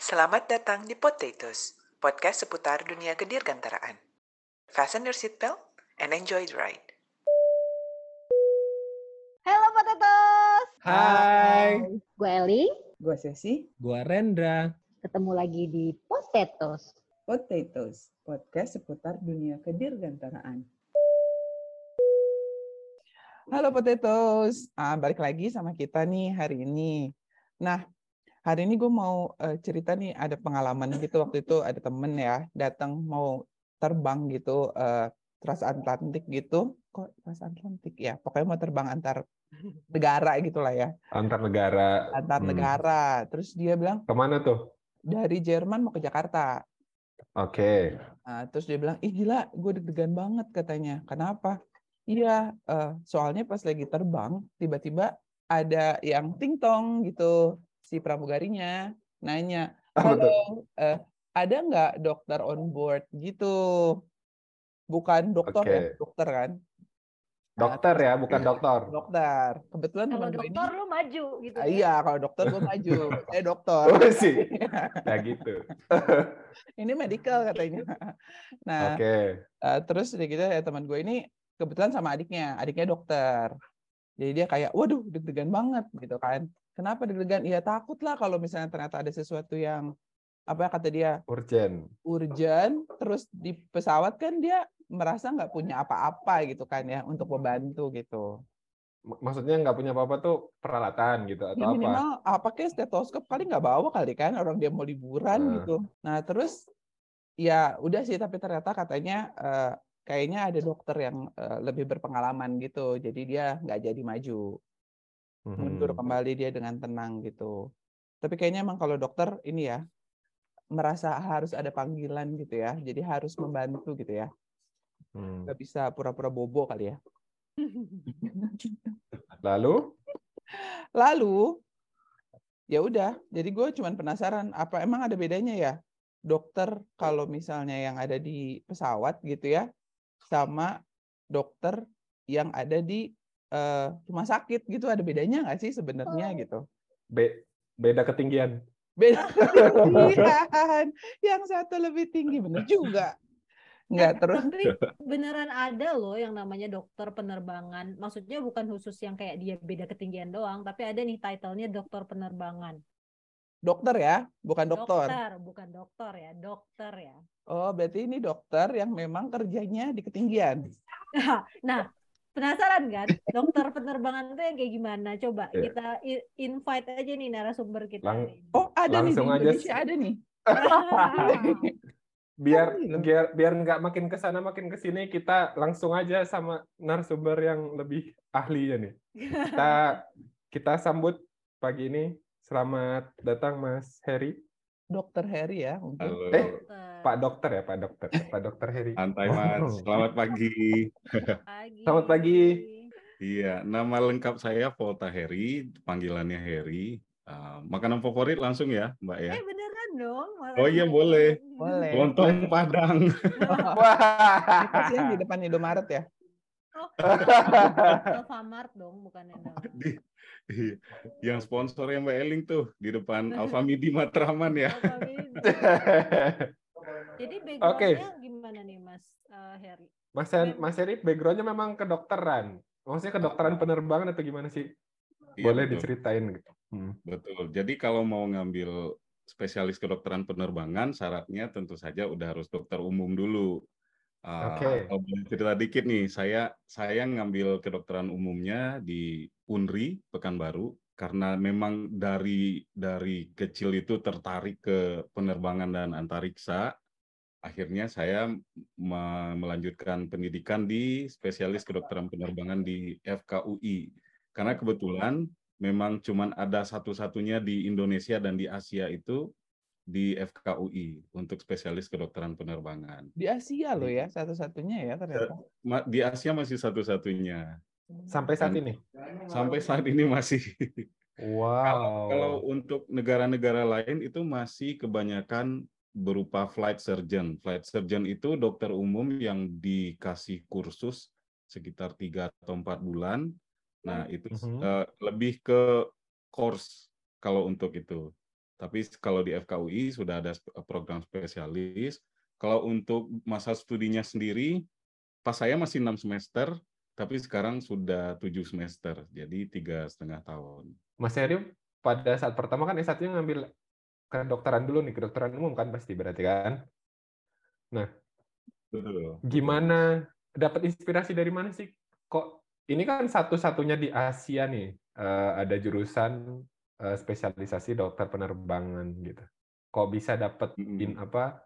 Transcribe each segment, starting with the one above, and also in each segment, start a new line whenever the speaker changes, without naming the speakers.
Selamat datang di Potatoes, podcast seputar dunia kedirgantaraan. Fasten your seatbelt and enjoy the ride.
Halo Potatoes.
Hai,
Gue Eli,
Gue Sesi,
gua Rendra.
ketemu lagi di Potatoes.
Potatoes, podcast seputar dunia kedirgantaraan. Halo Potatoes, ah, balik lagi sama kita nih hari ini. Nah, hari ini gue mau eh, cerita nih ada pengalaman gitu waktu itu ada temen ya datang mau terbang gitu eh, transatlantik gitu. Kok transatlantik ya? Pokoknya mau terbang antar negara gitulah ya,
Antar negara.
antar
Hmm.
negara. Terus dia bilang
Ke mana tuh?
dari Jerman mau ke Jakarta.
Oke.
Nah, terus dia bilang, ih gila, gue deg-degan banget katanya. Kenapa? Iya, eh, soalnya pas lagi terbang, tiba-tiba ada yang ting-tong gitu, si pramugarinya nanya,
Ah,
halo, eh, ada nggak dokter on board gitu? Bukan dokter ya,
Oke.
dokter kan?
Dokter ya, bukan dokter.
Dokter. Kebetulan
Kalau
teman gue ini,
dokter lu maju gitu.
Ah,
ya.
iya, kalau dokter gue maju, saya dokter.
Oh sih. Ya gitu.
Ini medical katanya. Nah,
Oke.
Uh, terus udah gitu ya teman gue ini kebetulan sama adiknya, adiknya dokter. Jadi dia kayak, waduh deg-degan banget gitu kan. Kenapa deg-degan? Iya takut lah kalau misalnya ternyata ada sesuatu yang apa kata dia
Urgent.
urgent, terus di pesawat kan dia merasa nggak punya apa-apa gitu kan ya untuk membantu gitu.
Maksudnya nggak punya apa-apa tuh peralatan gitu
Ya
atau apa?
minimal apa kayak stetoskop kali nggak bawa kali kan orang dia mau liburan
Nah.
gitu. Nah terus ya udah sih tapi ternyata katanya eh, kayaknya ada dokter yang eh, lebih berpengalaman gitu. Jadi dia nggak jadi maju mundur
Mhm.
kembali dia dengan tenang gitu. Tapi kayaknya emang kalau dokter ini ya merasa harus ada panggilan gitu ya. Jadi harus membantu gitu ya.
Hmm.
Nggak bisa pura-pura bobo kali ya.
Lalu?
Lalu ya udah, jadi gue cuman penasaran apa emang ada bedanya ya dokter kalau misalnya yang ada di pesawat gitu ya sama dokter yang ada di eh, rumah sakit gitu ada bedanya nggak sih sebenarnya gitu?
Be- beda ketinggian.
Beda ketinggian, yang satu lebih tinggi bener juga. Nggak terus
Tapi beneran ada loh yang namanya dokter penerbangan. Maksudnya bukan khusus yang kayak dia beda ketinggian doang, tapi ada nih title-nya dokter penerbangan.
dokter ya, bukan dokter.
Dokter, bukan dokter ya, dokter ya.
Oh berarti ini dokter yang memang kerjanya di ketinggian.
Nah, penasaran kan? Dokter penerbangan itu yang kayak gimana? Coba
Iya.
kita i- invite aja nih narasumber kita.
Lang-.
Oh ada nih di
Langsung aja
Indonesia
sih.
ada nih.
Biar
Oh,
biar biar nggak makin ke sana makin ke sini kita langsung aja sama narasumber yang lebih ahli ya nih. Kita kita sambut pagi ini. Selamat datang Mas Heri.
Dokter Heri ya mungkin.
Halo,
Eh. Pak Dokter ya, Pak Dokter. Pak Dokter Heri.
santai mas. Selamat pagi.
Pagi.
Selamat pagi.
Iya, nama lengkap saya Volta Heri, panggilannya Heri. Ah, makanan favorit langsung ya, Mbak ya.
Eh beneran dong.
Oh iya, boleh.
Boleh.
Lontong Padang.
Wah.
Yang di depan Indomaret ya.
Oh, Alfamart dong, bukan.
Di, iya, yang sponsornya Mbak Eling tuh di depan Alfamidi Matraman ya.
Jadi backgroundnya gimana nih Mas eh, Heri?
Mas Hen- Mas Heri backgroundnya memang kedokteran. Maksudnya kedokteran penerbangan atau gimana sih?
Iya,
Boleh
betul.
diceritain gitu. Hmm.
Betul. Jadi kalau mau ngambil spesialis kedokteran penerbangan, syaratnya tentu saja udah harus dokter umum dulu. Ah,
Oke.
Kalau boleh cerita dikit nih, saya saya ngambil kedokteran umumnya di Unri Pekanbaru karena memang dari dari kecil itu tertarik ke penerbangan dan antariksa. Akhirnya saya me- melanjutkan pendidikan di spesialis kedokteran penerbangan di FKUI. Karena kebetulan memang cuman ada satu-satunya di Indonesia dan di Asia itu di FKUI untuk spesialis kedokteran penerbangan.
Di Asia loh ya satu-satunya ya ternyata.
Di Asia masih satu-satunya.
Sampai saat ini.
Sampai saat ini masih.
Wow.
Kalau untuk negara-negara lain itu masih kebanyakan berupa flight surgeon. Flight surgeon itu dokter umum yang dikasih kursus sekitar tiga atau empat bulan. Nah, itu
Mhm.
eh, lebih ke course kalau untuk itu. Tapi kalau di FKUI sudah ada sp- program spesialis. Kalau untuk masa studinya sendiri, pas saya masih enam semester, tapi sekarang sudah tujuh semester, jadi tiga setengah tahun.
Mas Heri pada saat pertama kan S1-nya ngambil kedokteran dulu nih, kedokteran umum kan pasti berarti kan?
Betul.
Gimana dapat inspirasi dari mana sih? Kok ini kan satu-satunya di Asia nih eh, ada jurusan eh, spesialisasi dokter penerbangan gitu. Kok bisa dapat in apa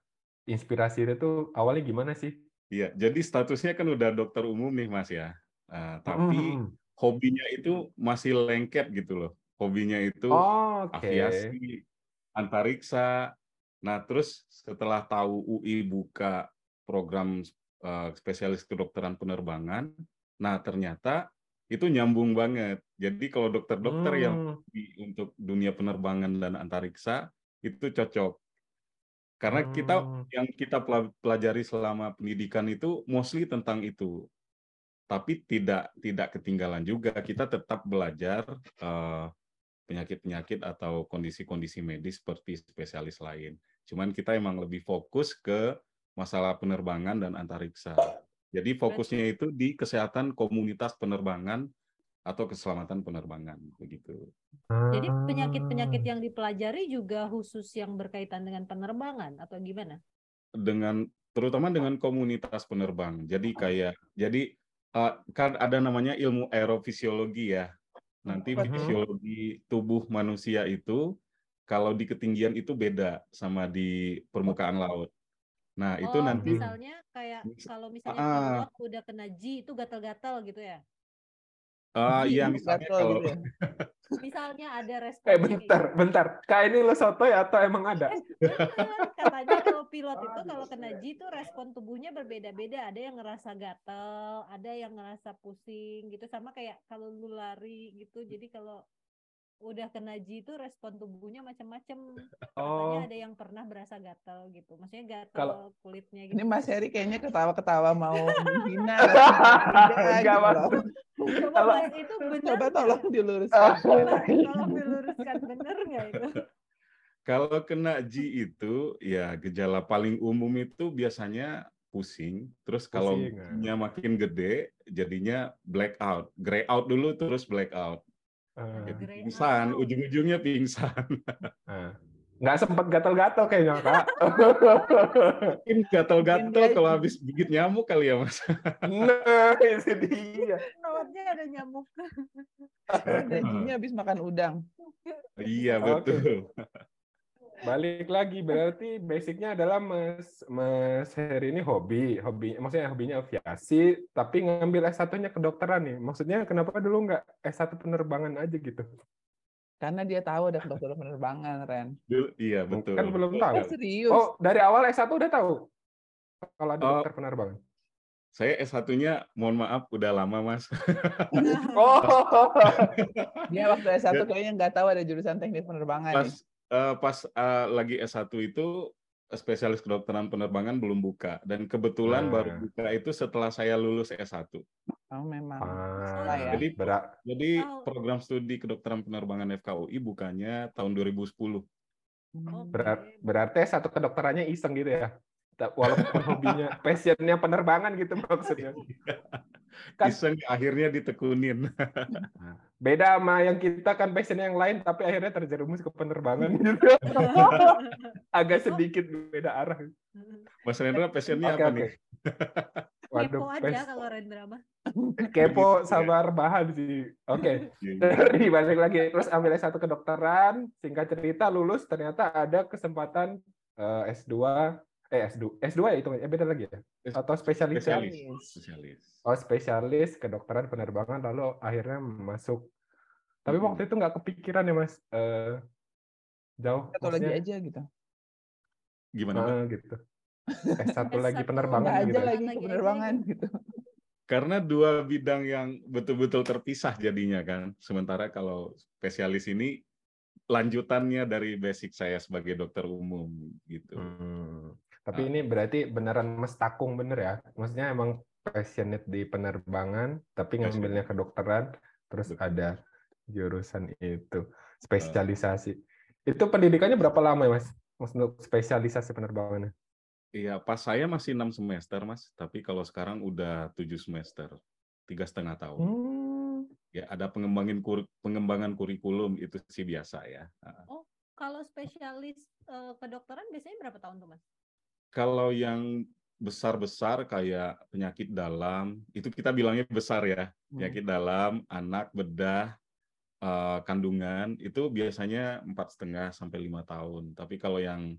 inspirasi itu awalnya gimana sih?
Iya, jadi statusnya kan udah dokter umum nih Mas ya. Nah, tapi
Mm.
hobinya itu masih lengket gitu loh. Hobinya itu
Oh, oke.
aviasi, antariksa. Nah, terus setelah tahu UI buka program eh, spesialis kedokteran penerbangan, nah ternyata itu nyambung banget. Jadi kalau dokter-dokter yang
Hmm.
di- untuk dunia penerbangan dan antariksa itu cocok. Karena kita
Hmm.
yang kita pela- pelajari selama pendidikan itu mostly tentang itu. Tapi tidak tidak ketinggalan juga kita tetap belajar eh, penyakit-penyakit atau kondisi-kondisi medis seperti spesialis lain. Cuman kita emang lebih fokus ke masalah penerbangan dan antariksa. Jadi fokusnya itu di kesehatan komunitas penerbangan atau keselamatan penerbangan begitu.
Jadi penyakit-penyakit
Ah.
yang dipelajari juga khusus yang berkaitan dengan penerbangan atau gimana?
dengan terutama dengan komunitas penerbang. Jadi kayak jadi eh, kan ada namanya ilmu aerofisiologi ya. Nanti
Mhm.
fisiologi tubuh manusia itu kalau di ketinggian itu beda sama di permukaan laut. Nah, itu
oh,
nanti
misalnya kayak kalau misalnya
Ah.
pilot udah kena G itu gatal-gatal gitu ya.
Eh
Ji,
iya misalnya kalau
gitu ya.
Misalnya ada
Eh
responsnya
bentar, bentar. Kak ini lo sotoy atau emang ada?
Bener, katanya kalau pilot itu kalau kena G itu respon tubuhnya berbeda-beda. Ada yang ngerasa gatel, ada yang ngerasa pusing gitu. Sama kayak kalau lu lari gitu. Jadi kalau udah kena G itu respon tubuhnya macam-macam.
Oh,
Katanya ada yang pernah berasa gatel gitu. Maksudnya gatel
Kalau-
kulitnya gitu.
Ini Mas Heri kayaknya ketawa-ketawa mau menghina.
Enggak,
gitu
Mas. kalau-
itu benar
Coba tolong diluruskan.
Coba tolong diluruskan bener nggak itu?
kalau kena G itu ya gejala paling umum itu biasanya pusing, terus kalau
ya.
G-nya makin gede jadinya blackout, gray out dulu terus blackout.
eh,
Jadi
Grey
pingsan, ujung-ujungnya pingsan.
eh. nggak sempet gatal-gatal kayaknya kak.
Mungkin gatal-gatal
dia-
kalau habis gigit nyamuk kali ya, Mas.
nah, itu dia.
Perutnya ada nyamuk.
Gajinya habis makan udang.
Iya, betul.
Balik lagi berarti basicnya adalah Mas Mas Heri ini hobi, hobi maksudnya hobinya aviasi, tapi ngambil S1-nya kedokteran nih. Maksudnya kenapa dulu nggak S1 penerbangan aja gitu?
Karena dia tahu ada kedokteran penerbangan, Ren.
Dulu, iya, betul.
Kan belum tahu.
Oh, serius?
Oh, dari awal S1 udah tahu kalau ada
Oh.
dokter penerbangan.
Saya S1-nya, mohon maaf, udah lama, Mas.
Oh,
Dia waktu S1 kayaknya nggak tahu ada jurusan teknik penerbangan
Pas
nih.
Eh, pas eh, lagi S1 itu, spesialis kedokteran penerbangan belum buka. Dan kebetulan
Nah.
baru buka itu setelah saya lulus S1.
Oh, memang.
Ah,
ya.
Jadi
berat.
Jadi
Oh.
program studi kedokteran penerbangan FKUI bukannya tahun 2010.
Hmm.
Berat, berarti S1 kedokterannya iseng gitu ya. Walaupun hobinya, passionnya penerbangan gitu maksudnya. Kan-
Iseng akhirnya ditekunin.
Beda sama yang kita kan passionnya yang lain, tapi akhirnya terjerumus ke penerbangan gitu. Agak sedikit beda arah.
Mas Rendra passionnya
Oke,
apa
oke.
nih?
Kepo aja
pes-
kalau Rendra mah.
kepo
Gitu ya.
sama rebahan sih. Oke,
Iya,
dari balik lagi. Terus ambil S1 kedokteran, singkat cerita lulus ternyata ada kesempatan eh, S2, eh S2, S2 ya itu eh, beda lagi ya?
S-
Atau spesialis?
Spesialis. Spesialis.
Oh, spesialis kedokteran penerbangan lalu akhirnya masuk. Tapi
Hmm.
waktu itu nggak kepikiran ya, Mas. Eh, jauh
Atau lagi aja gitu.
Gimana, Pak?
ah, gitu. S1 lagi
S1
penerbangan
Nggak
gitu.
aja lagi
Lagi
ke
aja
penerbangan gitu.
Karena dua bidang yang betul-betul terpisah jadinya kan. Sementara kalau spesialis ini lanjutannya dari basic saya sebagai dokter umum gitu.
Hmm. Tapi
Ah.
ini berarti beneran Mas Takung bener ya? Maksudnya emang passionate di penerbangan, tapi ngambilnya kedokteran, terus
Betul.
ada jurusan itu, spesialisasi. Itu pendidikannya berapa lama ya, Mas? Mas untuk spesialisasi penerbangannya?
Iya, pas saya masih enam semester, Mas. Tapi kalau sekarang udah tujuh semester, tiga setengah tahun.
Hmm.
Ya, ada pengembangan kur- pengembangan kurikulum itu sih biasa ya. Ah.
Oh, kalau spesialis eh, kedokteran biasanya berapa tahun tuh, Mas?
Kalau yang besar-besar kayak penyakit dalam, itu kita bilangnya besar ya.
Hmm.
Penyakit dalam, anak, bedah, eh, kandungan, itu biasanya empat setengah sampai lima tahun. Tapi kalau yang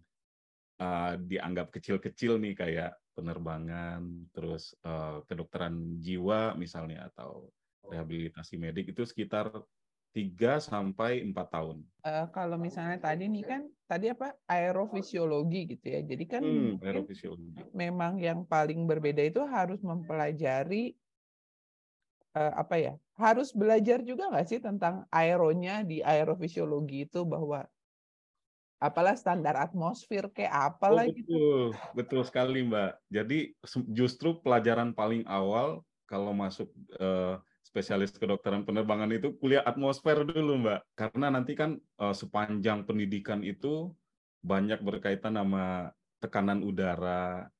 eh, dianggap kecil-kecil nih kayak penerbangan, terus eh, kedokteran jiwa misalnya, atau rehabilitasi medik, itu sekitar 3 sampai 4 tahun.
Eh, kalau misalnya tadi nih kan tadi apa aerofisiologi gitu ya. Jadi kan
Hmm, aerofisiologi.
memang yang paling berbeda itu harus mempelajari eh, apa ya? Harus belajar juga nggak sih tentang aeronya di aerofisiologi itu bahwa apalah standar atmosfer kayak
Oh,
apalah gitu.
betul, betul sekali Mbak. Jadi justru pelajaran paling awal kalau masuk eh, spesialis kedokteran penerbangan itu kuliah atmosfer dulu Mbak. Karena nanti kan eh, sepanjang pendidikan itu banyak berkaitan sama tekanan udara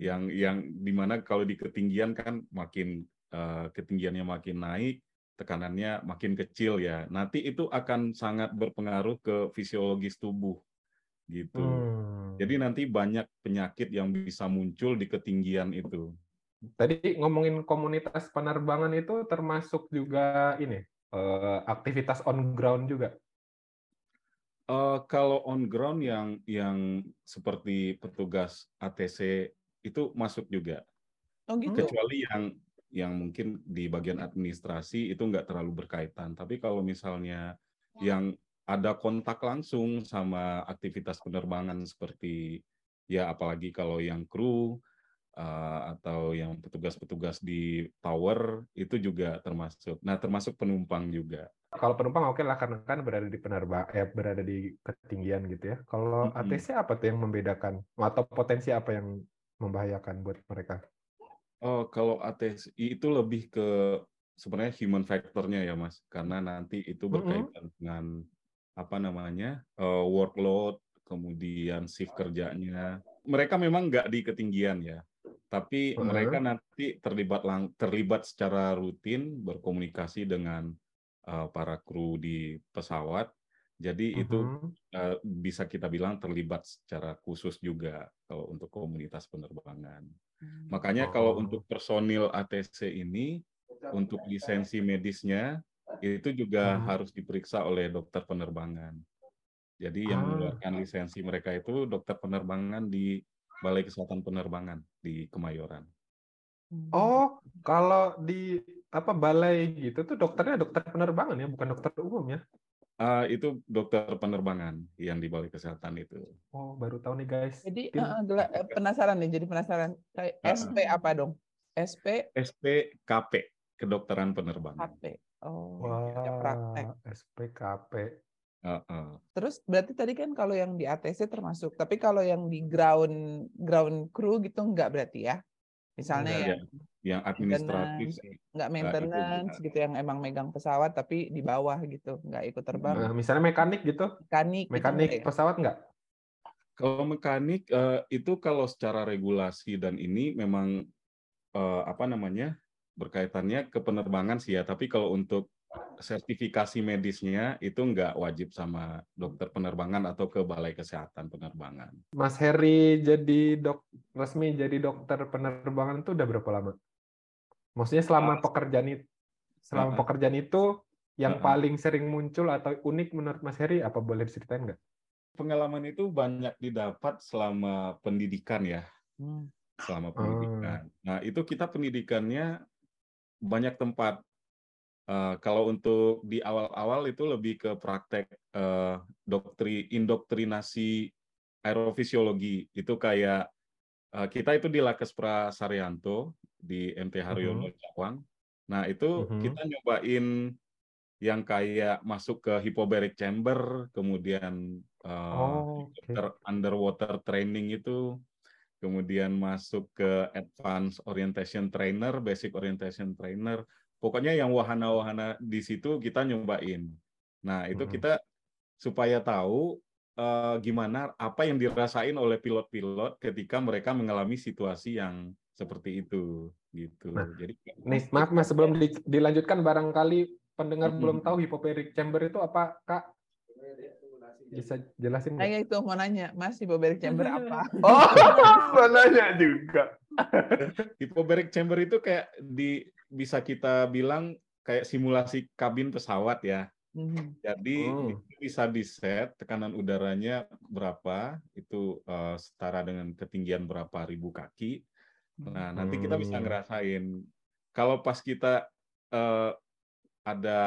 yang yang di mana kalau di ketinggian kan makin eh, ketinggiannya makin naik tekanannya makin kecil ya nanti itu akan sangat berpengaruh ke fisiologis tubuh gitu
Hmm.
jadi nanti banyak penyakit yang bisa muncul di ketinggian itu
Tadi ngomongin komunitas penerbangan itu termasuk juga ini eh, aktivitas on ground juga.
Eh, kalau on ground yang yang seperti petugas ATC itu masuk juga
Oh gitu.
kecuali yang yang mungkin di bagian administrasi itu nggak terlalu berkaitan. Tapi kalau misalnya yang ada kontak langsung sama aktivitas penerbangan seperti ya apalagi kalau yang kru uh, atau yang petugas-petugas di tower itu juga termasuk. Nah, termasuk penumpang juga.
Kalau penumpang oke lah karena kan berada di penerbang eh berada di ketinggian gitu ya. Kalau
Mm-mm.
ATC apa tuh yang membedakan atau potensi apa yang membahayakan buat mereka?
Oh, kalau ATSI itu lebih ke sebenarnya human factor-nya ya, Mas. Karena nanti itu berkaitan dengan apa namanya eh, workload, kemudian shift kerjanya. Mereka memang nggak di ketinggian ya, tapi
Heeh.
mereka nanti terlibat lang terlibat secara rutin berkomunikasi dengan eh, para kru di pesawat. Jadi itu
Mhm.
eh, bisa kita bilang terlibat secara khusus juga kalau untuk komunitas penerbangan. Makanya kalau
Oh.
untuk personil ATC ini, untuk lisensi medisnya, itu juga
Hmm.
harus diperiksa oleh dokter penerbangan. Jadi yang
Ah.
mengeluarkan lisensi mereka itu dokter penerbangan di Balai Kesehatan Penerbangan di Kemayoran.
Oh, kalau di apa balai gitu tuh dokternya dokter penerbangan ya, bukan dokter umum ya?
Ah, itu dokter penerbangan yang di Balai Kesehatan itu.
Oh, baru tahu nih guys.
Jadi eh, penasaran nih, jadi penasaran. Kayak
Heeh.
SP apa dong? SP
SPKP, kedokteran penerbangan.
KP. Oh, ada praktek.
Wah, SPKP.
Heeh.
Terus berarti tadi kan kalau yang di ATC termasuk, tapi kalau yang di ground ground crew gitu enggak berarti ya? Misalnya
Enggak,
yang
Yang administratif
nggak maintenance
enggak.
gitu yang emang megang pesawat tapi di bawah gitu, nggak ikut terbang.
Nah, misalnya mekanik gitu,
Mekanik, gitu
mekanik
ya?
pesawat nggak?
Kalau mekanik eh, itu kalau secara regulasi dan ini memang eh, apa namanya berkaitannya ke penerbangan sih ya. Tapi kalau untuk sertifikasi medisnya itu nggak wajib sama dokter penerbangan atau ke balai kesehatan penerbangan.
Mas Heri jadi dok resmi jadi dokter penerbangan itu udah berapa lama? Maksudnya selama
Ah,
pekerjaan itu selama
ah.
pekerjaan itu yang
Ah, ah.
paling sering muncul atau unik menurut Mas Heri apa boleh diceritain nggak?
Pengalaman itu banyak didapat selama pendidikan ya,
Hmm.
selama
Ah.
pendidikan. Nah itu kita pendidikannya banyak tempat. Eh, kalau untuk di awal-awal itu lebih ke praktek eh, doktri indoktrinasi aerofisiologi itu kayak eh, kita itu di Lakes Prasaryanto di MT Haryono Cawang. Nah itu
Mhm.
kita nyobain yang kayak masuk ke hypobaric chamber, kemudian eh,
Oh,
dokter underwater training itu, kemudian masuk ke advanced orientation trainer, basic orientation trainer. Pokoknya yang wahana-wahana di situ kita nyobain. Nah, itu kita supaya tahu eh, gimana apa yang dirasain oleh pilot-pilot ketika mereka mengalami situasi yang seperti itu gitu.
Nah,
Jadi
Nih, maaf Mas, sebelum di- dilanjutkan barangkali pendengar
Mm-mm.
belum tahu hypobaric chamber itu apa, Kak? Bisa jelasin nggak?
Kayak itu mau nanya, Mas hypobaric chamber apa?
Oh, mau nanya juga.
hypobaric chamber itu kayak di bisa kita bilang kayak simulasi kabin pesawat ya.
Mhm.
Jadi itu bisa di set tekanan udaranya berapa itu eh, setara dengan ketinggian berapa ribu kaki. Nah nanti kita bisa
Hmm.
ngerasain kalau pas kita eh, ada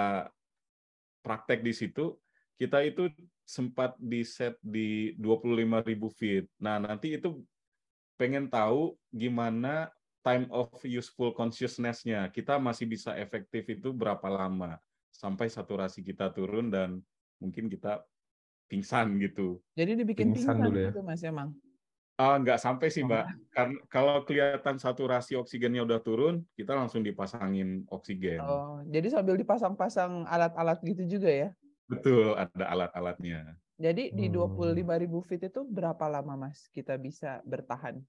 praktek di situ kita itu sempat di set di 25.000 feet. Nah nanti itu pengen tahu gimana time of useful consciousness-nya. Kita masih bisa efektif itu berapa lama sampai saturasi kita turun dan mungkin kita pingsan gitu.
Jadi dibikin
Pingsan
pingsan
dulu ya.
gitu Mas emang.
Ah, nggak sampai sih,
Oh.
Mbak. Karena kalau kelihatan saturasi oksigennya udah turun, kita langsung dipasangin oksigen.
Oh, jadi sambil dipasang-pasang alat-alat gitu juga ya.
Betul, ada alat-alatnya.
Jadi di
Hmm.
25.000 feet itu berapa lama Mas kita bisa bertahan?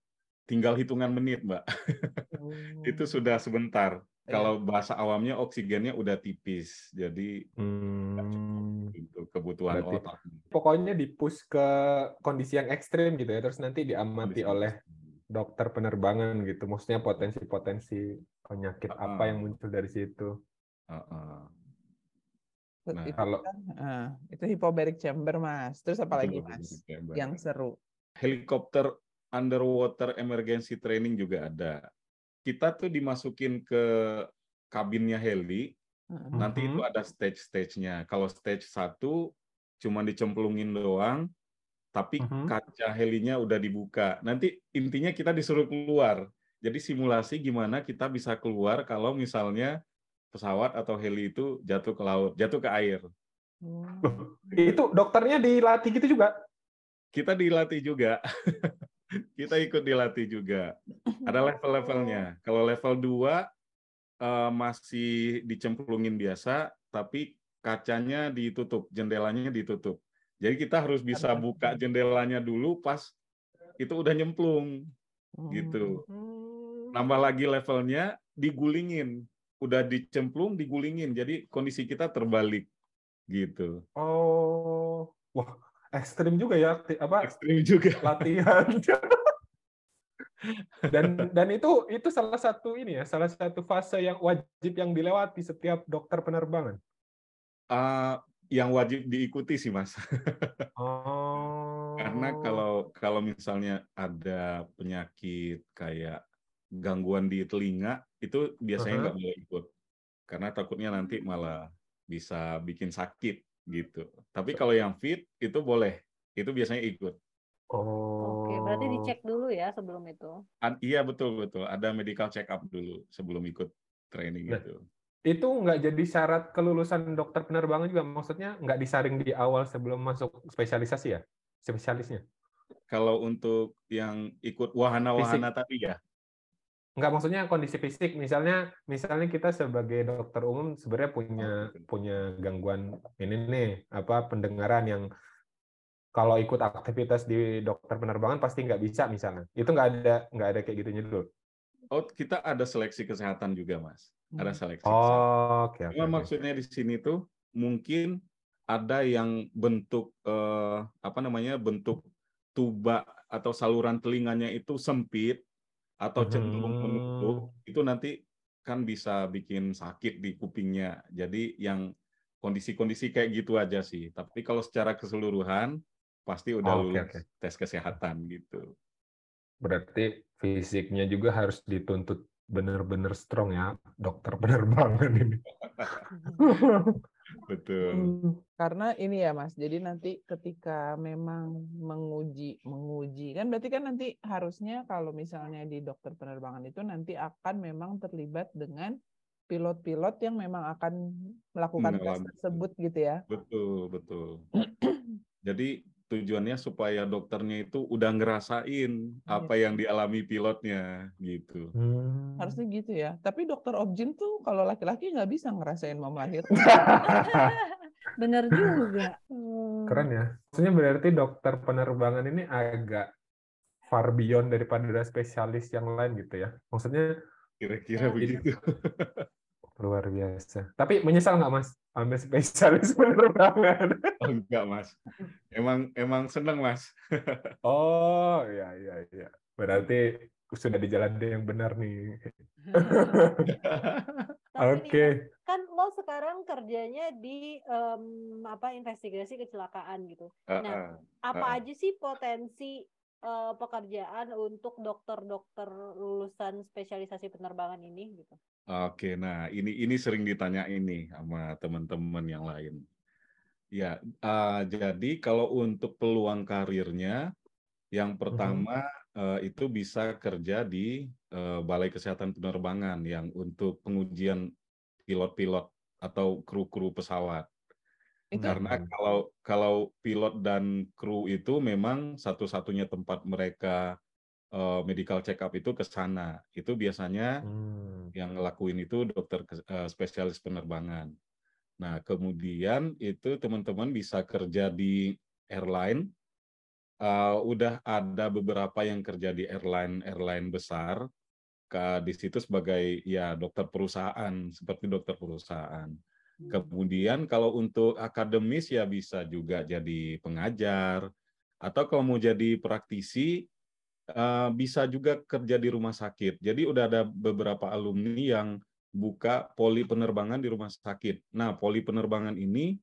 Tinggal hitungan menit, Mbak.
Oh.
Itu sudah sebentar.
Iya.
Kalau bahasa awamnya oksigennya udah tipis, jadi
Hmm,
untuk kebutuhan
Berarti-
otak.
pokoknya dipush ke kondisi yang ekstrim gitu ya, terus nanti diamati oleh dokter penerbangan gitu. Maksudnya potensi-potensi penyakit apa
Ah.
yang muncul dari situ.
Heeh.
Itu
Nah,
kalau-
kan, ah, itu hypobaric chamber Mas. Terus apa lagi
Betul,
Mas? Yang seru.
helikopter underwater emergency training juga ada. Kita tuh dimasukin ke kabinnya heli,
Heeh.
nanti itu
Mhm.
ada stage-stage-nya. Kalau stage satu cuma dicemplungin doang, tapi
Mhm.
kaca helinya udah dibuka. Nanti intinya kita disuruh keluar. Jadi simulasi gimana kita bisa keluar kalau misalnya pesawat atau heli itu jatuh ke laut, jatuh ke air.
Oh.
Itu dokternya dilatih gitu juga.
Kita dilatih juga. kita ikut dilatih juga. Ada level-levelnya. Kalau level 2 eh, masih dicemplungin biasa, tapi kacanya ditutup, jendelanya ditutup. Jadi kita harus bisa buka jendelanya dulu pas itu udah nyemplung gitu.
Hmm.
Nambah lagi levelnya digulingin. Udah dicemplung, digulingin. Jadi kondisi kita terbalik gitu.
Oh, wah, ekstrim juga ya, apa
Ekstrim juga.
latihan. dan dan itu itu salah satu ini ya, salah satu fase yang wajib yang dilewati setiap dokter penerbangan.
Ah, yang wajib diikuti sih, Mas.
Oh.
Karena kalau kalau misalnya ada penyakit kayak gangguan di telinga, itu biasanya
Aha.
nggak boleh ikut. Karena takutnya nanti malah bisa bikin sakit gitu. Tapi kalau yang fit itu boleh. Itu biasanya ikut.
Oh.
Oke, berarti dicek dulu ya sebelum itu.
An- iya betul betul. Ada medical check up dulu sebelum ikut training
Nah.
itu.
Itu nggak jadi syarat kelulusan dokter penerbangan juga, maksudnya nggak disaring di awal sebelum masuk spesialisasi ya, spesialisnya.
Kalau untuk yang ikut wahana-wahana tadi ya,
Nggak maksudnya kondisi fisik, misalnya misalnya kita sebagai dokter umum sebenarnya punya punya gangguan ini nih apa pendengaran yang kalau ikut aktivitas di dokter penerbangan pasti nggak bisa misalnya. Itu nggak ada nggak ada kayak gitunya dulu.
oh kita ada seleksi kesehatan juga mas. Ada
Hmm.
seleksi. kesehatan.
Oh, oke.
Cuma
oke.
maksudnya di sini tuh mungkin ada yang bentuk eh, apa namanya bentuk tuba atau saluran telinganya itu sempit atau cenderung
Hmm.
menutup itu nanti kan bisa bikin sakit di kupingnya. Jadi yang kondisi-kondisi kayak gitu aja sih. Tapi kalau secara keseluruhan pasti udah
Oh,
lulus
oke.
tes kesehatan gitu.
Berarti fisiknya juga harus dituntut benar-benar strong ya, dokter penerbangan ini.
Betul.
Hmm.
Karena ini ya Mas, jadi nanti ketika memang menguji, menguji kan berarti kan nanti harusnya kalau misalnya di dokter penerbangan itu nanti akan memang terlibat dengan pilot-pilot yang memang akan melakukan tes tersebut gitu ya.
Betul, betul. Jadi tujuannya supaya dokternya itu udah ngerasain apa yang dialami pilotnya gitu.
Hmm.
Harusnya gitu ya. Tapi dokter objin tuh kalau laki-laki nggak bisa ngerasain mau melahirkan.
Bener juga.
Hmm.
Keren ya. Maksudnya berarti dokter penerbangan ini agak far beyond daripada spesialis yang lain gitu ya. Maksudnya
Kira-kira
Ya.
begitu.
luar biasa. Tapi menyesal nggak Mas ambil spesialis penerbangan?
Oh, enggak, Mas. Emang emang seneng, Mas.
Oh, iya iya iya. Berarti sudah di jalan yang benar nih. Oke.
nih, kan lo sekarang kerjanya di em, apa investigasi kecelakaan gitu. Nah,
Heeh.
apa
Heeh.
aja sih potensi eh, pekerjaan untuk dokter-dokter lulusan spesialisasi penerbangan ini gitu?
Oke, nah ini ini sering ditanya ini sama teman-teman yang lain. Ya, eh, jadi kalau untuk peluang karirnya, yang pertama eh, itu bisa kerja di eh, Balai Kesehatan Penerbangan yang untuk pengujian pilot-pilot atau kru-kru pesawat.
Itu
Karena kalau kalau pilot dan kru itu memang satu-satunya tempat mereka eh, medical check up itu ke sana. Itu biasanya
Hmm.
yang ngelakuin itu dokter eh, spesialis penerbangan. Nah, kemudian itu teman-teman bisa kerja di airline. Eh, udah ada beberapa yang kerja di airline-airline besar. Ke, di situ sebagai ya dokter perusahaan, seperti dokter perusahaan. Kemudian kalau untuk akademis ya bisa juga jadi pengajar. Atau kalau mau jadi praktisi, eh, bisa juga kerja di rumah sakit. Jadi udah ada beberapa alumni yang buka poli penerbangan di rumah sakit. Nah, poli penerbangan ini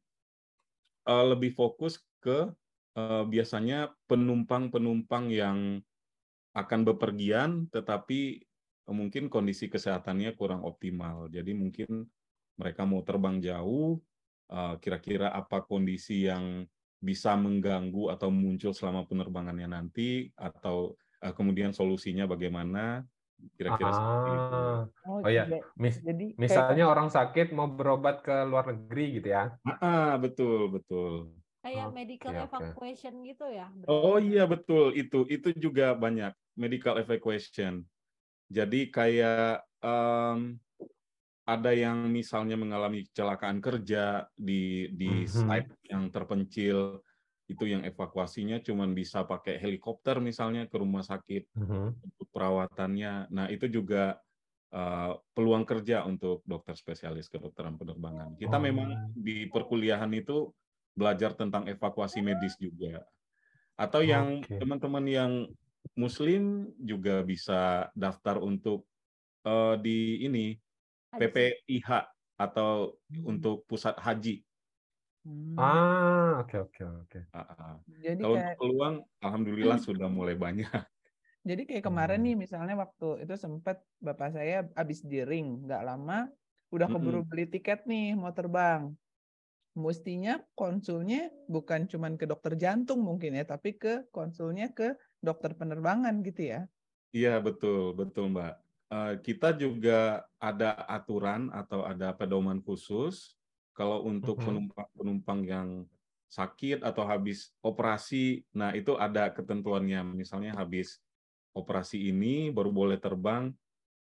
eh, lebih fokus ke eh, biasanya penumpang-penumpang yang akan bepergian, tetapi mungkin kondisi kesehatannya kurang optimal. Jadi mungkin mereka mau terbang jauh, eh, kira-kira apa kondisi yang bisa mengganggu atau muncul selama penerbangannya nanti, atau eh, kemudian solusinya bagaimana, kira-kira seperti itu.
Ah,
oh,
oh ya, mis-
jadi kayak
misalnya orang sakit mau berobat ke luar negeri gitu ya.
Ah, betul, betul.
Kayak
Oke,
medical
oke.
evacuation gitu ya?
Oh
berarti?
iya betul itu itu juga banyak medical evacuation. Jadi kayak em, ada yang misalnya mengalami kecelakaan kerja di di
Mhm.
site yang terpencil itu yang evakuasinya cuman bisa pakai helikopter misalnya ke rumah sakit
Mhm.
untuk perawatannya. Nah itu juga eh, peluang kerja untuk dokter spesialis kedokteran penerbangan. Kita memang
Oh.
di perkuliahan itu belajar tentang evakuasi medis juga. Atau yang teman-teman yang Muslim juga bisa daftar untuk eh, di ini. PPIH atau untuk pusat haji.
Hmm,
Ah, oke oke oke.
Ah, ah.
jadi
Kalau
kayak
peluang, alhamdulillah sudah mulai banyak.
Jadi kayak kemarin
Hmm.
nih misalnya waktu itu sempat bapak saya habis di ring nggak lama udah keburu beli tiket nih mau terbang. Mestinya konsulnya bukan cuman ke dokter jantung mungkin ya, tapi ke konsulnya ke dokter penerbangan gitu ya.
Iya betul betul Mbak. Eh, kita juga ada aturan atau ada pedoman khusus kalau untuk penumpang-penumpang yang sakit atau habis operasi. Nah itu ada ketentuannya. Misalnya habis operasi ini baru boleh terbang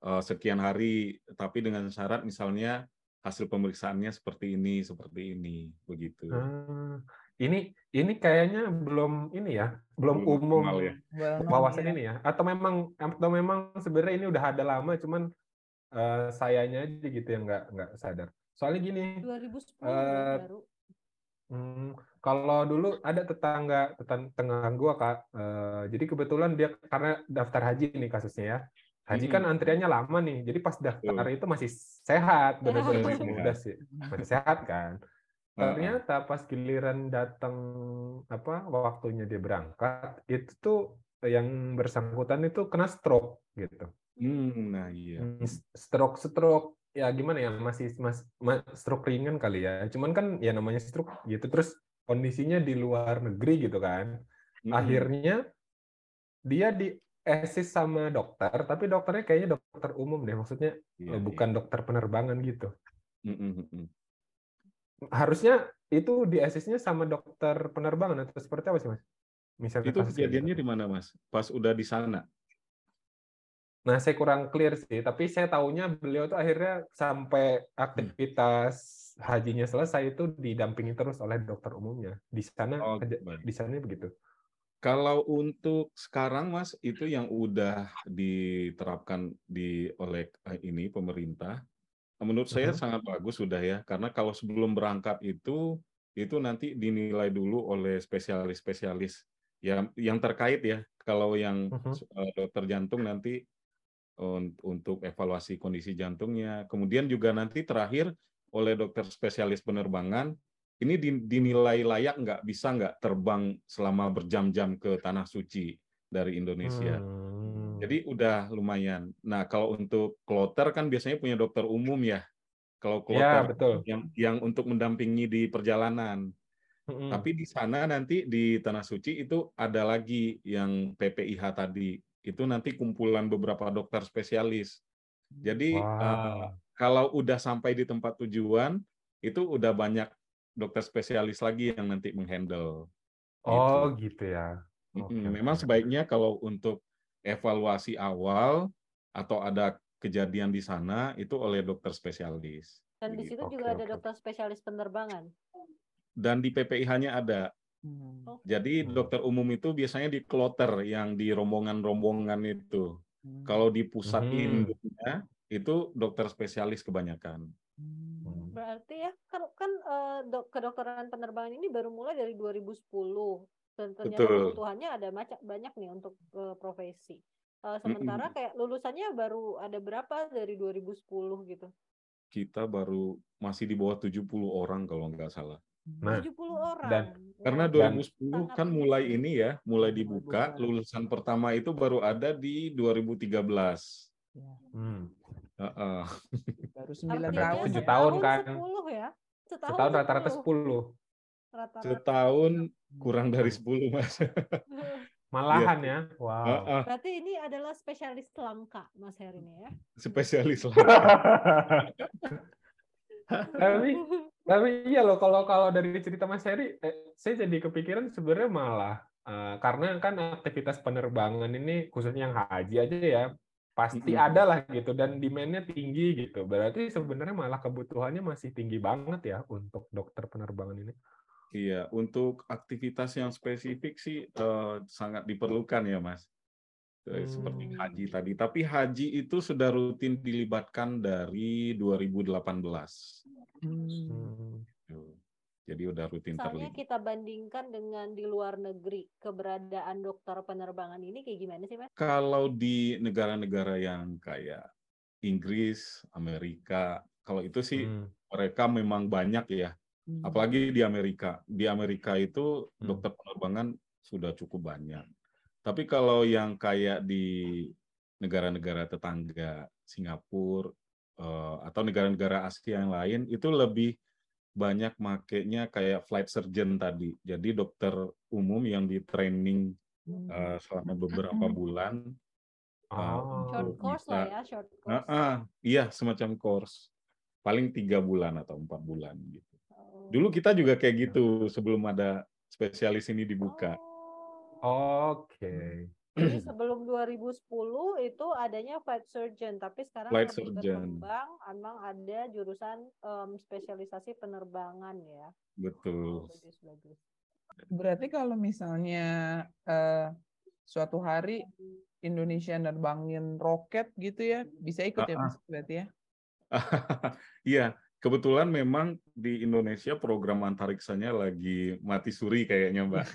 eh, sekian hari, tapi dengan syarat misalnya hasil pemeriksaannya seperti ini, seperti ini, begitu.
Ah, ini ini kayaknya belum ini ya, belum
Belum
umum
ya.
Wawasan
ya.
ini ya. Atau memang atau memang sebenarnya ini udah ada lama, cuman eh, sayanya aja gitu yang nggak nggak sadar. Soalnya gini,
2010
Eh,
baru.
hmm, kalau dulu ada tetangga tetangga gua kak, eh, jadi kebetulan dia karena daftar haji nih kasusnya ya. Haji kan
Mm-mm.
antriannya lama nih, jadi pas daftar
Betul.
itu masih sehat, benar-benar
Masih
masih muda sih, masih sehat kan. Ternyata pas giliran datang apa waktunya dia berangkat, itu tuh yang bersangkutan itu kena stroke gitu.
Hmm, nah iya.
Hmm, Stroke stroke ya gimana ya masih mas, ma- stroke ringan kali ya. Cuman kan ya namanya stroke gitu terus kondisinya di luar negeri gitu kan.
Mm-mm.
Akhirnya dia di assist sama dokter, tapi dokternya kayaknya dokter umum deh, maksudnya
Iya,
eh, bukan dokter penerbangan gitu.
iya. Mm-mm.
Harusnya itu di assist-nya sama dokter penerbangan atau seperti apa sih mas? Misalnya
Itu
gitu.
kejadiannya di mana, Mas? Pas udah di sana.
Nah, saya kurang clear sih, tapi saya tahunya beliau tuh akhirnya sampai aktivitas hajinya selesai itu didampingi terus oleh dokter umumnya. Di sana
Oh, baik.
di sana begitu.
Kalau untuk sekarang Mas itu yang udah diterapkan di oleh eh, ini pemerintah, menurut saya
Mhm.
sangat bagus sudah ya karena kalau sebelum berangkat itu itu nanti dinilai dulu oleh spesialis-spesialis yang yang terkait ya. Kalau yang eh, dokter jantung nanti untuk evaluasi kondisi jantungnya, kemudian juga nanti terakhir oleh dokter spesialis penerbangan ini din- dinilai layak nggak bisa nggak terbang selama berjam-jam ke tanah suci dari Indonesia.
Hmm.
Jadi udah lumayan. Nah kalau untuk kloter kan biasanya punya dokter umum ya. Kalau
ya
kloter
betul.
yang yang untuk mendampingi di perjalanan.
Mm-mm.
Tapi di sana nanti di tanah suci itu ada lagi yang PPIH tadi. Itu nanti kumpulan beberapa dokter spesialis. Jadi
Wow.
eh, kalau udah sampai di tempat tujuan itu udah banyak dokter spesialis lagi yang nanti menghandle.
Oh gitu ya.
Mm-mm.
Oke,
Memang sebaiknya kalau untuk evaluasi awal atau ada kejadian di sana itu oleh dokter spesialis.
Dan di situ
Oke,
juga ada
oke.
dokter spesialis penerbangan.
Dan di PPIH-nya ada.
Hmm.
Jadi
Hmm.
dokter umum itu biasanya di kloter yang di rombongan-rombongan itu. Kalau di pusat
Hmm.
induknya itu dokter spesialis kebanyakan.
Hmm.
Berarti ya kan kan eh, dok, kedokteran penerbangan ini baru mulai dari 2010 dan ternyata
Betul.
kebutuhannya ada macam banyak nih untuk eh, profesi. Eh, sementara kayak lulusannya baru ada berapa dari 2010 gitu.
Kita baru masih di bawah 70 orang kalau nggak salah.
Nah,
70 orang.
dan-
Karena
Wow.
2010
Sangat
kan mulai ini ya, mulai dibuka.
buka.
Lulusan pertama itu baru ada di 2013.
Ya,
Hmm.
Heeh.
baru 9
Artinya
tahun.
tujuh
ya.
tahun kan.
10 ya. Setahun,
Setahun rata-rata
10.
10.
Rata-rata.
Setahun kurang dari 10 mas.
Malahan ya. Wow.
Heeh,
Berarti ini adalah spesialis langka Mas Heri ini ya.
spesialis lah.
tapi tapi iya loh kalau kalau dari cerita Mas Heri, eh, saya jadi kepikiran sebenarnya malah eh, karena kan aktivitas penerbangan ini khususnya yang haji aja ya pasti
Mm-mm.
ada lah gitu dan demand-nya tinggi gitu. Berarti sebenarnya malah kebutuhannya masih tinggi banget ya untuk dokter penerbangan ini.
Iya, untuk aktivitas yang spesifik sih eh, sangat diperlukan ya mas. Eh, Seperti
Hmm.
haji tadi. Tapi haji itu sudah rutin dilibatkan dari 2018.
Hmm.
Tuh. Jadi udah rutin
Misalnya
terlibat.
kita bandingkan dengan di luar negeri, keberadaan dokter penerbangan ini kayak gimana sih, Mas?
Kalau di negara-negara yang kayak Inggris, Amerika, kalau itu sih
Hmm.
mereka memang banyak ya.
Hmm.
Apalagi di Amerika. Di Amerika itu
Hmm.
dokter penerbangan sudah cukup banyak. Tapi kalau yang kayak di negara-negara tetangga, Singapura, atau negara-negara Asia yang lain, itu lebih banyak makainya kayak flight surgeon tadi. Jadi dokter umum yang di training
Hmm.
eh, selama beberapa bulan.
Oh.
Short course
bisa-
lah ya, short course.
Ah, ah, iya, semacam course. Paling tiga bulan atau empat bulan gitu.
Oh.
Dulu kita juga kayak gitu sebelum ada spesialis ini dibuka.
Oh.
Oke.
Jadi sebelum 2010 itu adanya flight surgeon, tapi sekarang
Flight
lebih
surgeon.
berkembang, emang ada jurusan em, spesialisasi penerbangan ya.
Betul.
Bagus, bagus.
Berarti kalau misalnya eh, suatu hari Indonesia nerbangin roket gitu ya, bisa ikut ya
Ah, ah.
Mas berarti ya?
Iya, kebetulan memang di Indonesia program antariksanya lagi mati suri kayaknya, Mbak.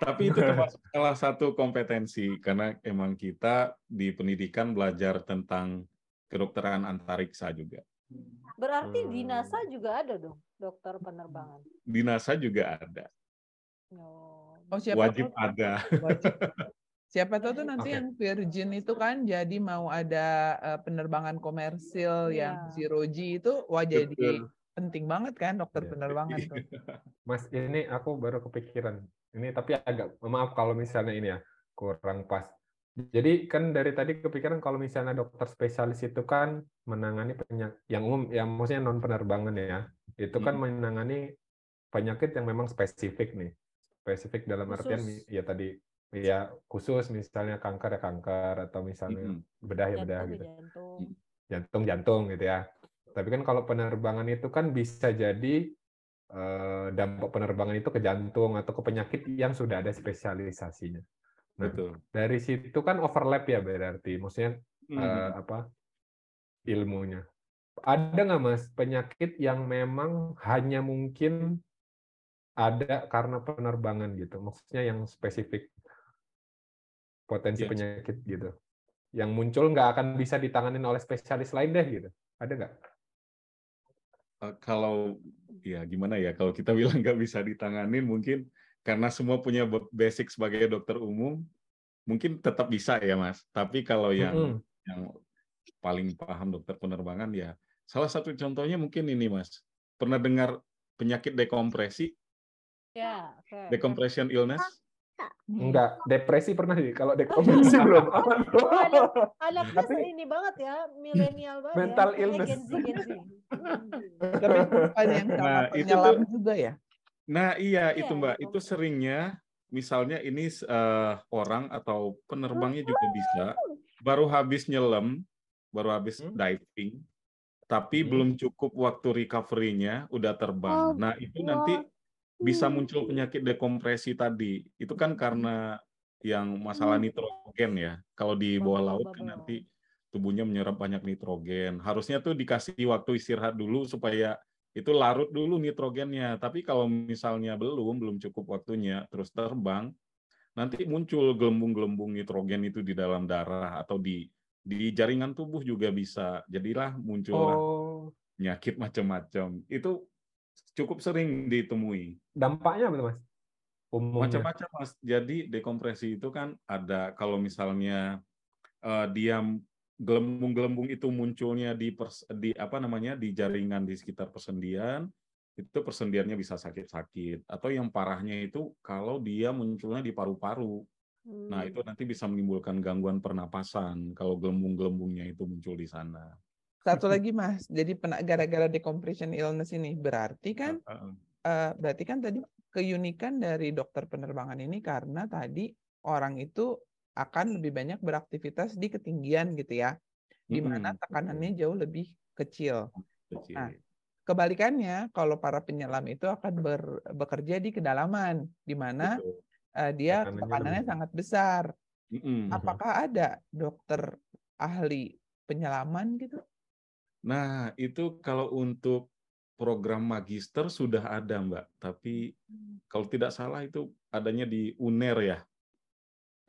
Tapi itu termasuk salah satu kompetensi karena emang kita di pendidikan belajar tentang kedokteran antariksa juga.
Berarti di
Hmm.
NASA juga ada dong dokter penerbangan.
Di NASA juga ada,
Oh.
Oh siapa
wajib ada.
wajib. Siapa tahu tuh nanti
Oke.
yang Virgin itu kan jadi mau ada eh, penerbangan komersil yang
Iya.
zero G itu wah jadi
Betul.
penting banget kan dokter
Iya.
penerbangan tuh.
Mas, ini aku baru kepikiran. Ini tapi agak maaf kalau misalnya ini ya kurang pas. Jadi kan dari tadi kepikiran kalau misalnya dokter spesialis itu kan menangani penyakit yang umum, yang maksudnya non penerbangan ya. Itu kan
Hmm.
menangani penyakit yang memang spesifik nih. Spesifik dalam artian
Khusus.
ya tadi ya khusus misalnya kanker ya kanker atau misalnya
Mm-mm.
bedah ya bedah
jantung
gitu.
jantung
jantung jantung gitu ya. Tapi kan kalau penerbangan itu kan bisa jadi eh, dampak penerbangan itu ke jantung atau ke penyakit yang sudah ada spesialisasinya. Nah,
Betul.
dari situ kan overlap ya berarti, maksudnya eh,
Mhm.
apa ilmunya. Ada nggak mas penyakit yang memang hanya mungkin ada karena penerbangan gitu, maksudnya yang spesifik potensi
Yes.
penyakit gitu, yang muncul nggak akan bisa ditanganin oleh spesialis lain deh gitu, ada nggak?
Eh, kalau ya gimana ya kalau kita bilang nggak bisa ditanganin mungkin karena semua punya basic sebagai dokter umum mungkin tetap bisa ya mas tapi kalau yang
Mm-mm.
yang paling paham dokter penerbangan ya salah satu contohnya mungkin ini mas pernah dengar penyakit dekompresi
ya oke.
decompression illness
Enggak, depresi pernah sih. Kalau dekompresi belum.
Oh, anak- anaknya
Tapi-
ini banget ya milenial banget
Mental
ya. Eh,
illness.
Gen Z, Gen Z.
Tapi yang sama
Nah, itu
penyelam juga ya.
Nah, iya
Iya,
itu Mbak.
iya,
Itu seringnya misalnya ini eh, orang atau penerbangnya juga bisa baru habis nyelam, baru habis
Hmm.
diving, tapi
Hmm.
belum cukup waktu recovery-nya udah terbang. Nah, itu nanti bisa muncul penyakit dekompresi tadi. Itu kan karena yang masalah nitrogen ya. Kalau di bawah laut kan nanti tubuhnya menyerap banyak nitrogen. Harusnya tuh dikasih waktu istirahat dulu supaya itu larut dulu nitrogennya. Tapi kalau misalnya belum, belum cukup waktunya, terus terbang, nanti muncul gelembung-gelembung nitrogen itu di dalam darah atau di di jaringan tubuh juga bisa. Jadilah muncullah
Oh,
penyakit macam-macam. Itu cukup sering ditemui.
dampaknya apa Mas?
Macam-macam Mas. Jadi dekompresi itu kan ada kalau misalnya eh, dia gelembung-gelembung itu munculnya di pers- di apa namanya di jaringan di sekitar persendian itu persendiannya bisa sakit-sakit atau yang parahnya itu kalau dia munculnya di paru-paru. Nah,
Hmm.
itu nanti bisa menimbulkan gangguan pernapasan kalau gelembung-gelembungnya itu muncul di sana.
Satu lagi Mas, jadi gara-gara decompression illness ini berarti kan
Heeh.
eh, berarti kan tadi keunikan dari dokter penerbangan ini karena tadi orang itu akan lebih banyak beraktivitas di ketinggian gitu ya, di mana tekanannya jauh lebih kecil.
kecil.
Nah, Kebalikannya, kalau para penyelam itu akan ber- bekerja di kedalaman, di mana
Betul.
eh, dia
Tekanannya
tekanannya sangat besar.
Mm-mm.
Apakah ada dokter ahli penyelaman gitu?
Nah, itu kalau untuk program magister sudah ada, Mbak. Tapi kalau tidak salah itu adanya di UNER ya.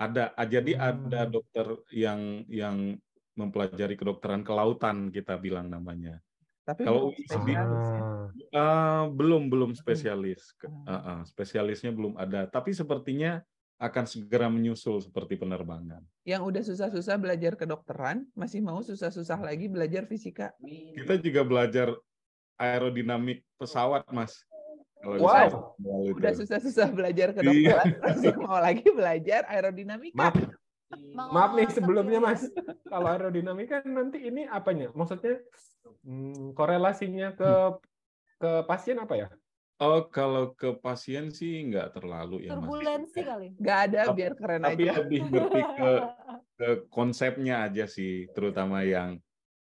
Ada, jadi ada
Hmm.
dokter yang yang mempelajari kedokteran kelautan kita bilang namanya.
Tapi
Kalau
belum
UISB
ya.
Ah,
belum belum spesialis,
Hmm.
eh, eh, spesialisnya belum ada. Tapi sepertinya akan segera menyusul seperti penerbangan.
Yang udah susah-susah belajar kedokteran, masih mau susah-susah lagi belajar fisika.
Kita juga belajar aerodinamik pesawat, Mas. Kalau
Wow.
Udah susah-susah belajar
Iya.
kedokteran, masih mau lagi belajar aerodinamika.
maaf, maaf nih sebelumnya,
ya.
Mas. Kalau aerodinamika nanti ini apanya? Maksudnya hmm, korelasinya ke ke pasien apa ya?
Oh, kalau ke pasien sih nggak terlalu ya, Mas.
Turbulensi kali.
Gak ada,
Tapi-
biar keren
Tapi
aja.
lebih ngerti ke, ke konsepnya aja sih, terutama yang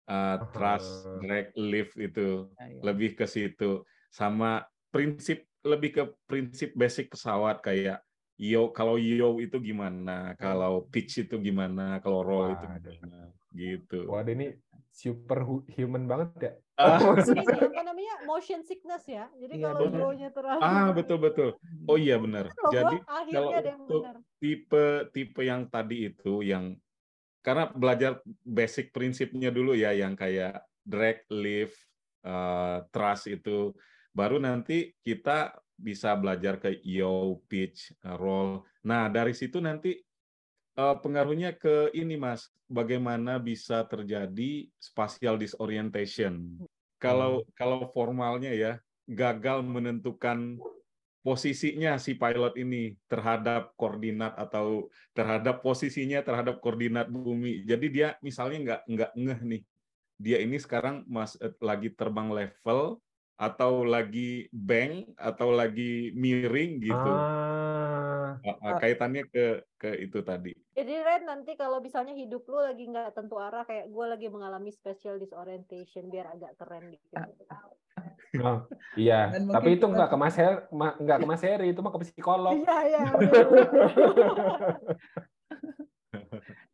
uh, thrust,
Ah.
drag, lift itu
Nah, ya.
lebih ke situ. Sama prinsip lebih ke prinsip basic pesawat kayak yo kalau yo itu gimana, kalau pitch itu gimana, kalau roll itu gimana, gitu.
Waduh ini super hu- human banget ya.
Ini apa namanya motion sickness ya. Jadi
Iya,
kalau
benar.
go-nya terlalu
ah betul betul. Oh iya benar. Jadi
akhirnya
kalau
ada yang
untuk
benar.
tipe tipe yang tadi itu yang karena belajar basic prinsipnya dulu ya yang kayak drag, lift, eh, thrust itu baru nanti kita bisa belajar ke yaw, pitch, eh, roll. Nah, dari situ nanti eh, pengaruhnya ke ini Mas, bagaimana bisa terjadi spatial disorientation. Kalau kalau formalnya ya gagal menentukan posisinya si pilot ini terhadap koordinat atau terhadap posisinya terhadap koordinat bumi. Jadi dia misalnya nggak nggak ngeh nih, dia ini sekarang mas eh, lagi terbang level atau lagi bang atau lagi miring gitu.
Ah,
Kaitannya ke ke itu tadi.
Jadi Ren nanti kalau misalnya hidup lu lagi nggak tentu arah kayak gue lagi mengalami special disorientation biar agak keren gitu.
oh, iya.
Dan
Tapi itu nggak ke Mas Heri, nggak ke Mas Heri, itu mah ke psikolog.
Iya iya.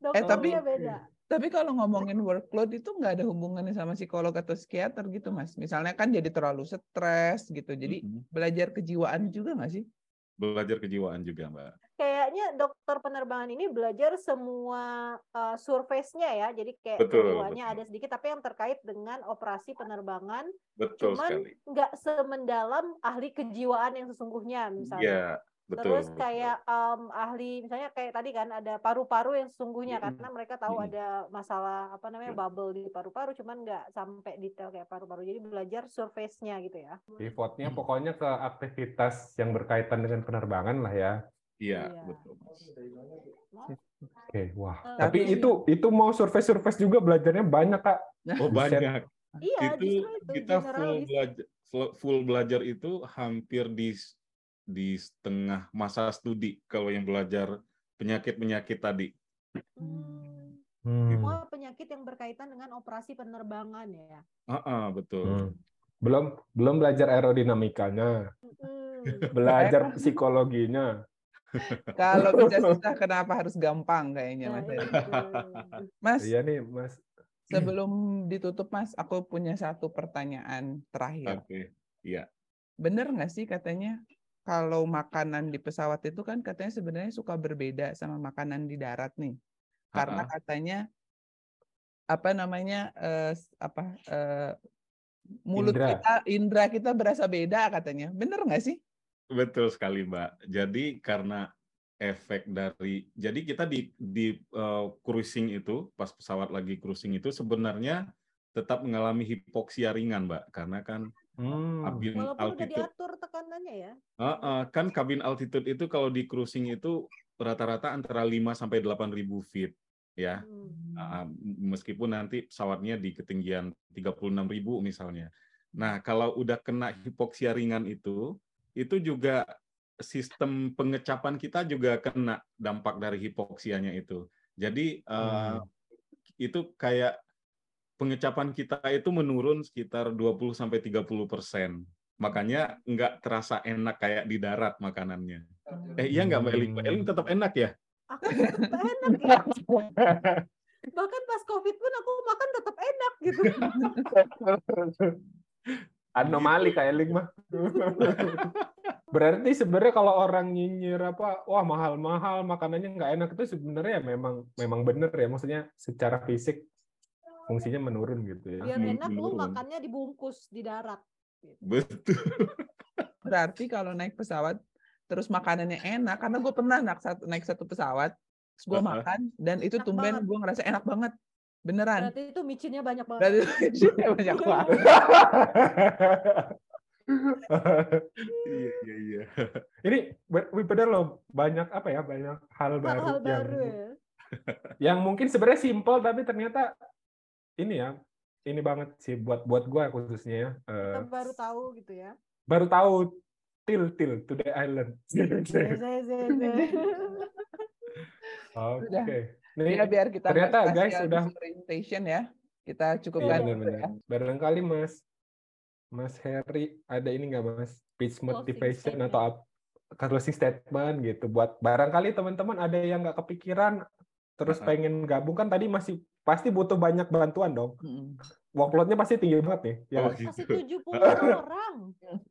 Eh, tapi-
beda.
Tapi kalau ngomongin workload itu nggak ada hubungannya sama psikolog atau psikiater gitu, Mas. Misalnya kan jadi terlalu stres gitu. Jadi
Mm-mm.
belajar kejiwaan juga nggak sih?
Belajar kejiwaan juga, Mbak.
Kayaknya dokter penerbangan ini belajar semua uh, surface-nya ya. Jadi kayak
Betul,
kejiwaannya
betul.
ada sedikit tapi yang terkait dengan operasi penerbangan
Betul
cuman
sekali.
nggak semendalam ahli kejiwaan yang sesungguhnya misalnya.
Iya, betul.
Terus kayak em, ahli misalnya kayak tadi kan ada paru-paru yang sesungguhnya
Mm-mm.
karena mereka tahu
Mm-mm.
ada masalah apa namanya bubble di paru-paru cuman nggak sampai detail kayak paru-paru. Jadi belajar surface-nya gitu ya.
Pivotnya pokoknya ke aktivitas yang berkaitan dengan penerbangan lah ya.
Iya,
Iya.
betul. Mas.
Oke, wah.
Eh,
Tapi
Tapi-
itu itu mau survei-survei juga belajarnya banyak, Kak.
Oh,
Buset.
banyak.
Iya,
itu
itu
kita full belajar full belajar itu hampir di di setengah masa studi kalau yang belajar penyakit-penyakit tadi.
Hmm.
Hmm.
Semua penyakit yang berkaitan dengan operasi penerbangan ya.
Ah, ah, betul.
Hmm. Belum belum belajar aerodinamikanya,
Hmm.
belajar psikologinya.
Kalau bisa susah, kenapa harus gampang kayaknya,
Nah,
Mas? Mas,
Iya nih, Mas.
sebelum ditutup, Mas, aku punya satu pertanyaan terakhir.
Oke. Iya.
Bener nggak sih katanya kalau makanan di pesawat itu kan katanya sebenarnya suka berbeda sama makanan di darat nih? Karena
Ha-ha.
katanya apa namanya eh, s- apa eh, mulut
Indra.
kita indra kita berasa beda katanya. Bener nggak sih?
Betul sekali, Mbak. Jadi karena efek dari jadi kita di di eh, cruising itu pas pesawat lagi cruising itu sebenarnya tetap mengalami hipoksia ringan, Mbak, karena kan
Hmm.
kabin
Walaupun udah
altitude
diatur tekanannya ya.
Heeh, kan kabin altitude itu kalau di cruising itu rata-rata antara 5 sampai 8.000 feet ya.
Hmm.
Ah, meskipun nanti pesawatnya di ketinggian 36.000 misalnya. Nah, kalau udah kena hipoksia ringan itu, itu juga sistem pengecapan kita juga kena dampak dari hipoksianya itu. Jadi eh,
Hmm.
itu kayak pengecapan kita itu menurun sekitar 20 sampai 30 persen. Makanya nggak terasa enak kayak di darat makanannya. Eh iya nggak Mbak Eling? Mbak Eling tetap enak ya?
Aku tetap enak ya. Bahkan pas COVID pun aku makan tetap enak gitu.
Anomali kayak Eling mah. Berarti sebenarnya kalau orang nyinyir apa, wah mahal-mahal makanannya nggak enak itu sebenarnya ya memang memang bener ya, maksudnya secara fisik fungsinya menurun gitu ya.
Biar enak lu
menurun.
makannya dibungkus di darat.
Betul.
Berarti kalau naik pesawat terus makanannya enak karena gue pernah naik satu naik satu pesawat terus gue makan dan itu
Enak
tumben gue ngerasa enak banget beneran
Berarti itu micinnya banyak banget.
berarti isinya banyak banget
Iya iya iya.
Ini bener loh banyak apa ya banyak hal baru
Hal-hal
yang
baru ya.
yang mungkin sebenarnya simpel tapi ternyata ini ya ini banget sih buat buat gua khususnya ya. Eh,
Kita baru tahu gitu ya.
baru tahu til til to the island. Oke.
Udah.
Nih,
ya biar kita
ternyata guys
spasial
udah
disorientation ya kita
Iya
cukupkan dulu
benar-benar.
ya
Barangkali Mas Mas Heri ada ini nggak Mas speech
Closing
motivation
statement.
atau ap- closing statement gitu buat barangkali teman-teman ada yang nggak kepikiran terus pengen gabung kan tadi masih pasti butuh banyak bantuan dong.
Mm-mm.
Workload-nya pasti tinggi banget nih. Ya,
Oh,
Masih
gitu.
70 orang.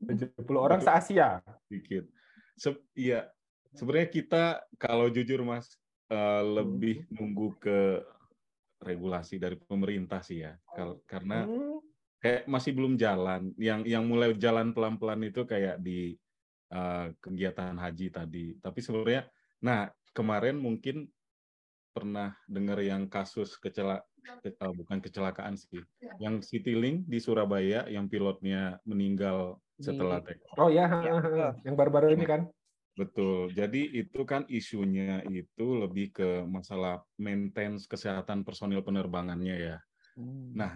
70 orang se-Asia.
Sedikit. Se- iya. Sebenarnya kita kalau jujur Mas eh, lebih nunggu ke regulasi dari pemerintah sih ya. Kal- Karena
Hmm.
kayak masih belum jalan. Yang yang mulai jalan pelan-pelan itu kayak di eh, kegiatan haji tadi. Tapi sebenarnya, nah kemarin mungkin pernah dengar yang kasus kecela ke- eh, bukan kecelakaan sih, yang Citylink di Surabaya yang pilotnya meninggal setelah take off.
Oh ya,
Iya,
yang baru-baru ini kan.
Betul. Jadi itu kan isunya itu lebih ke masalah maintenance kesehatan personil penerbangannya ya.
Hmm.
Nah,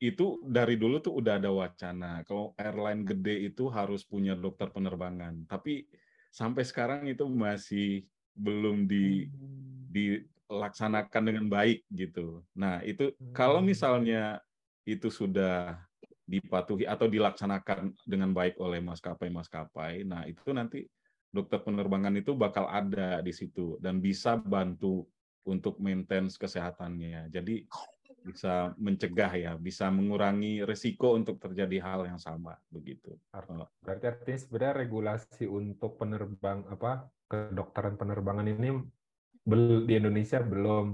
itu dari dulu tuh udah ada wacana kalau airline gede itu harus punya dokter penerbangan. Tapi sampai sekarang itu masih belum di
Hmm.
Dilaksanakan dengan baik gitu. Nah, itu kalau
Hmm.
misalnya itu sudah dipatuhi atau dilaksanakan dengan baik oleh maskapai-maskapai, nah itu nanti dokter penerbangan itu bakal ada di situ dan bisa bantu untuk maintenance kesehatannya. Jadi bisa mencegah ya, bisa mengurangi resiko untuk terjadi hal yang sama begitu.
Berarti artinya sebenarnya regulasi untuk penerbang apa kedokteran penerbangan ini di Indonesia belum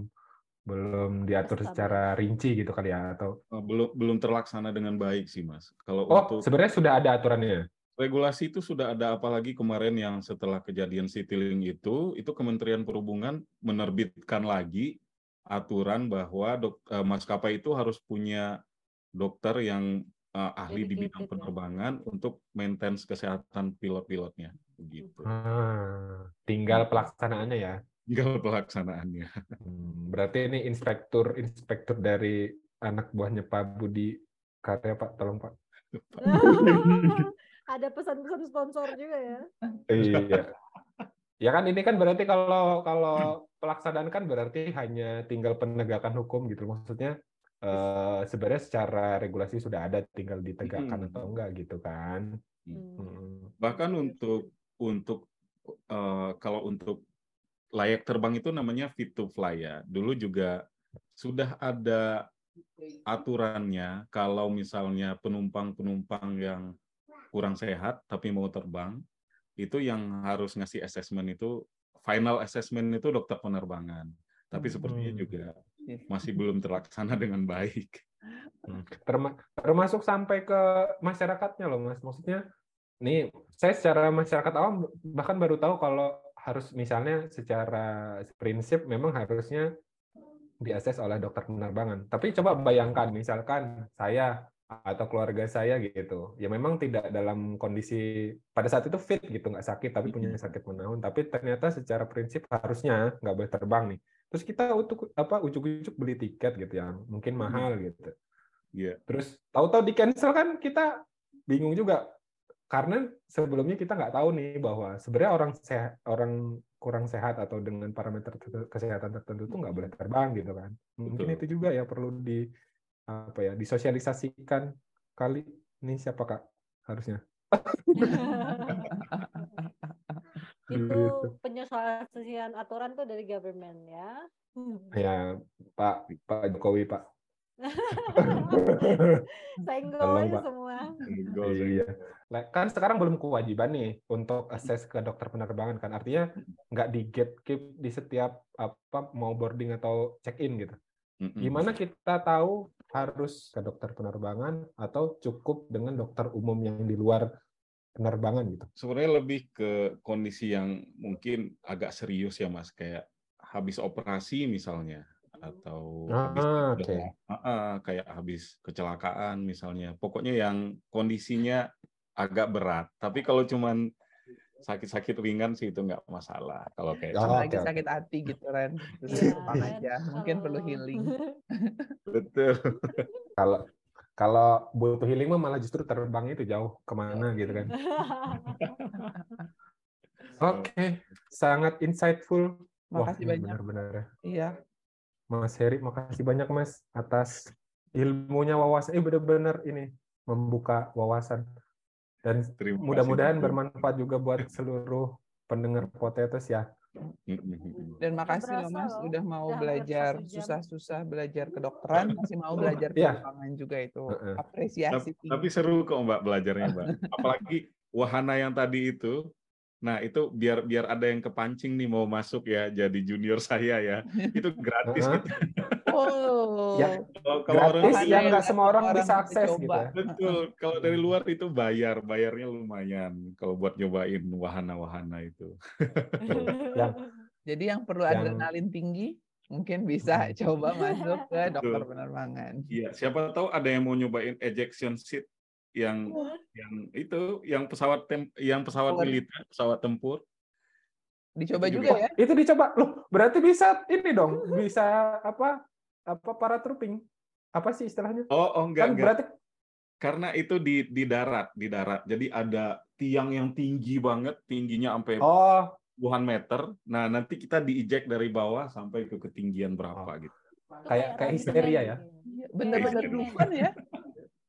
belum diatur
Stabil.
secara rinci gitu kali ya atau
Eh, Belum belum terlaksana dengan baik sih, Mas. Kalau
oh
untuk
sebenarnya sudah ada aturannya
regulasi itu sudah ada apalagi kemarin yang setelah kejadian Citylink itu itu Kementerian Perhubungan menerbitkan lagi aturan bahwa dok, eh, maskapai itu harus punya dokter yang eh, ahli di bidang
ya.
penerbangan untuk maintenance kesehatan pilot-pilotnya begitu.
Ah, tinggal pelaksanaannya ya
Tinggal pelaksanaannya.
Hmm, berarti ini inspektur inspektur dari anak buahnya Pak Budi Karya Pak tolong Pak
Ada pesan-pesan sponsor juga ya.
Iya. Ya kan ini kan berarti kalau kalau pelaksanaan kan berarti hanya tinggal penegakan hukum gitu. Maksudnya eh, sebenarnya secara regulasi sudah ada tinggal ditegakkan
Hmm.
atau enggak gitu kan.
Hmm.
Hmm.
Bahkan untuk untuk eh, kalau untuk layak terbang itu namanya fit to fly ya. Dulu juga sudah ada aturannya kalau misalnya penumpang-penumpang yang kurang sehat tapi mau terbang itu yang harus ngasih assessment itu final assessment itu dokter penerbangan. Tapi sepertinya
Hmm.
juga masih belum terlaksana dengan baik.
Terma- termasuk sampai ke masyarakatnya loh Mas. Maksudnya nih saya secara masyarakat awam bahkan baru tahu kalau harus misalnya secara prinsip memang harusnya diakses oleh dokter penerbangan. Tapi coba bayangkan misalkan saya atau keluarga saya gitu, ya memang tidak dalam kondisi pada saat itu fit gitu, nggak sakit tapi punya sakit menahun, tapi ternyata secara prinsip harusnya nggak boleh terbang nih. Terus kita untuk apa ujuk-ujuk beli tiket gitu yang mungkin mahal gitu.
Iya.
Terus tahu-tahu di cancel kan kita bingung juga karena sebelumnya kita nggak tahu nih bahwa sebenarnya orang sehat, orang kurang sehat atau dengan parameter kesehatan tertentu tuh nggak boleh terbang gitu kan. Mungkin
Betul.
itu juga ya perlu di apa ya disosialisasikan kali ini siapa kak harusnya
itu
Gitu.
penyesuaian aturan tuh dari government ya. Hmm.
ya Pak Pak Jokowi Pak
Senggol
Pak.
semua.
Iya. Lah, kan sekarang belum kewajiban nih untuk akses ke dokter penerbangan kan. Artinya nggak di gatekeep di setiap apa mau boarding atau check in gitu. Gimana kita tahu harus ke dokter penerbangan atau cukup dengan dokter umum yang di luar penerbangan gitu.
sebenarnya lebih ke kondisi yang mungkin agak serius ya mas kayak habis operasi misalnya atau habis
Ah,
cedera. Ah, ah, kayak habis kecelakaan misalnya pokoknya yang kondisinya agak berat tapi kalau cuman sakit-sakit ringan sih itu nggak masalah kalau kayak
Oh,
lagi
oke.
sakit hati gitu Ren
Iya, kan?
aja mungkin perlu healing
betul
Kalau kalau butuh healing mah malah justru terbang itu jauh ke mana gitu kan. Oke, sangat insightful. Wah,
makasih banyak
benar-benar.
iya
Mas Heri, makasih banyak Mas atas ilmunya wawasan. Eh benar-benar ini membuka wawasan. Dan mudah-mudahan bermanfaat juga buat seluruh pendengar Potatoes ya.
Mm-mm.
dan makasih loh mas udah mau
udah
belajar susah-susah belajar kedokteran masih mau belajar
Iya.
penerbangan juga itu. Apresiasi.
Tapi, tapi seru kok mbak belajarnya mbak. Apalagi wahana yang tadi itu nah itu biar biar ada yang kepancing nih mau masuk ya jadi junior saya ya. Itu gratis gitu.
oh.
Ya,
kalau kalau orang
Gratis
Wahana
yang nggak semua orang
orang
bisa akses
coba.
gitu ya.
betul. Kalau dari luar itu bayar. Bayarnya lumayan kalau buat nyobain wahana-wahana itu.
Yang
jadi yang perlu
Yang-
adrenalin tinggi mungkin bisa coba masuk ke dokter penerbangan.
Iya siapa tahu ada yang mau nyobain ejection seat yang yang itu yang pesawat tem yang pesawat
Tempur.
militer pesawat tempur
dicoba
Itu
juga
juga.
ya
itu dicoba loh. Berarti bisa ini dong, bisa apa apa para trooping. apa sih istilahnya?
Oh, oh enggak,
Kan
enggak.
berarti
Karena itu di di darat, di darat. Jadi ada tiang yang tinggi banget, tingginya sampai
oh
puluhan meter. Nah, nanti kita diijek dari bawah sampai ke ketinggian berapa
Oh.
gitu.
Itu
Kayak- kayak histeria ya?
Iya, Bener-bener. Dufan ya.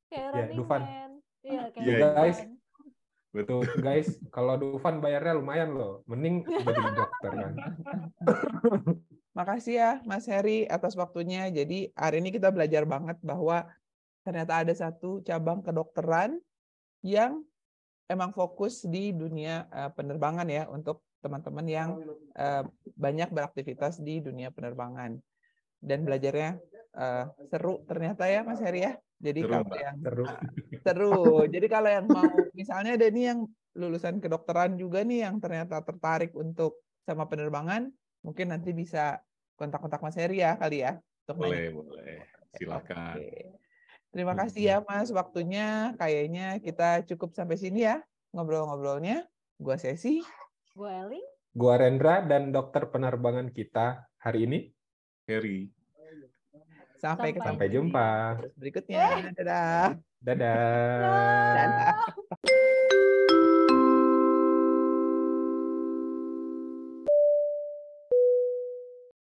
Kayak
Ya,
Running
Dufan.
Man. Iya, kayak
Iya,
guys.
Betul.
tuh guys, kalau Dufan bayarnya lumayan loh. Mending jadi dokter kan.
Makasih ya Mas Heri atas waktunya. Jadi hari ini kita belajar banget bahwa ternyata ada satu cabang kedokteran yang emang fokus di dunia eh, penerbangan ya untuk teman-teman yang eh, banyak beraktivitas di dunia penerbangan. Dan belajarnya eh, seru ternyata ya Mas Heri ya. Jadi
Seru,
kalau
Mbak.
yang
Seru.
seru. Jadi kalau yang mau misalnya ada nih yang lulusan kedokteran juga nih yang ternyata tertarik untuk sama penerbangan, mungkin nanti bisa kontak-kontak Mas Heri ya kali ya untuk nanya.
Boleh, boleh. Silakan.
Oke. Terima kasih ya Mas waktunya. Kayaknya kita cukup sampai sini ya ngobrol-ngobrolnya. Gua Sesi.
Gue Eli.
Gua Rendra dan dokter penerbangan kita hari ini.
Harry.
Sampai,
sampai,
sampai jumpa.
berikutnya. berikutnya. Dadah.
Dadah.
Dadah. Dadah.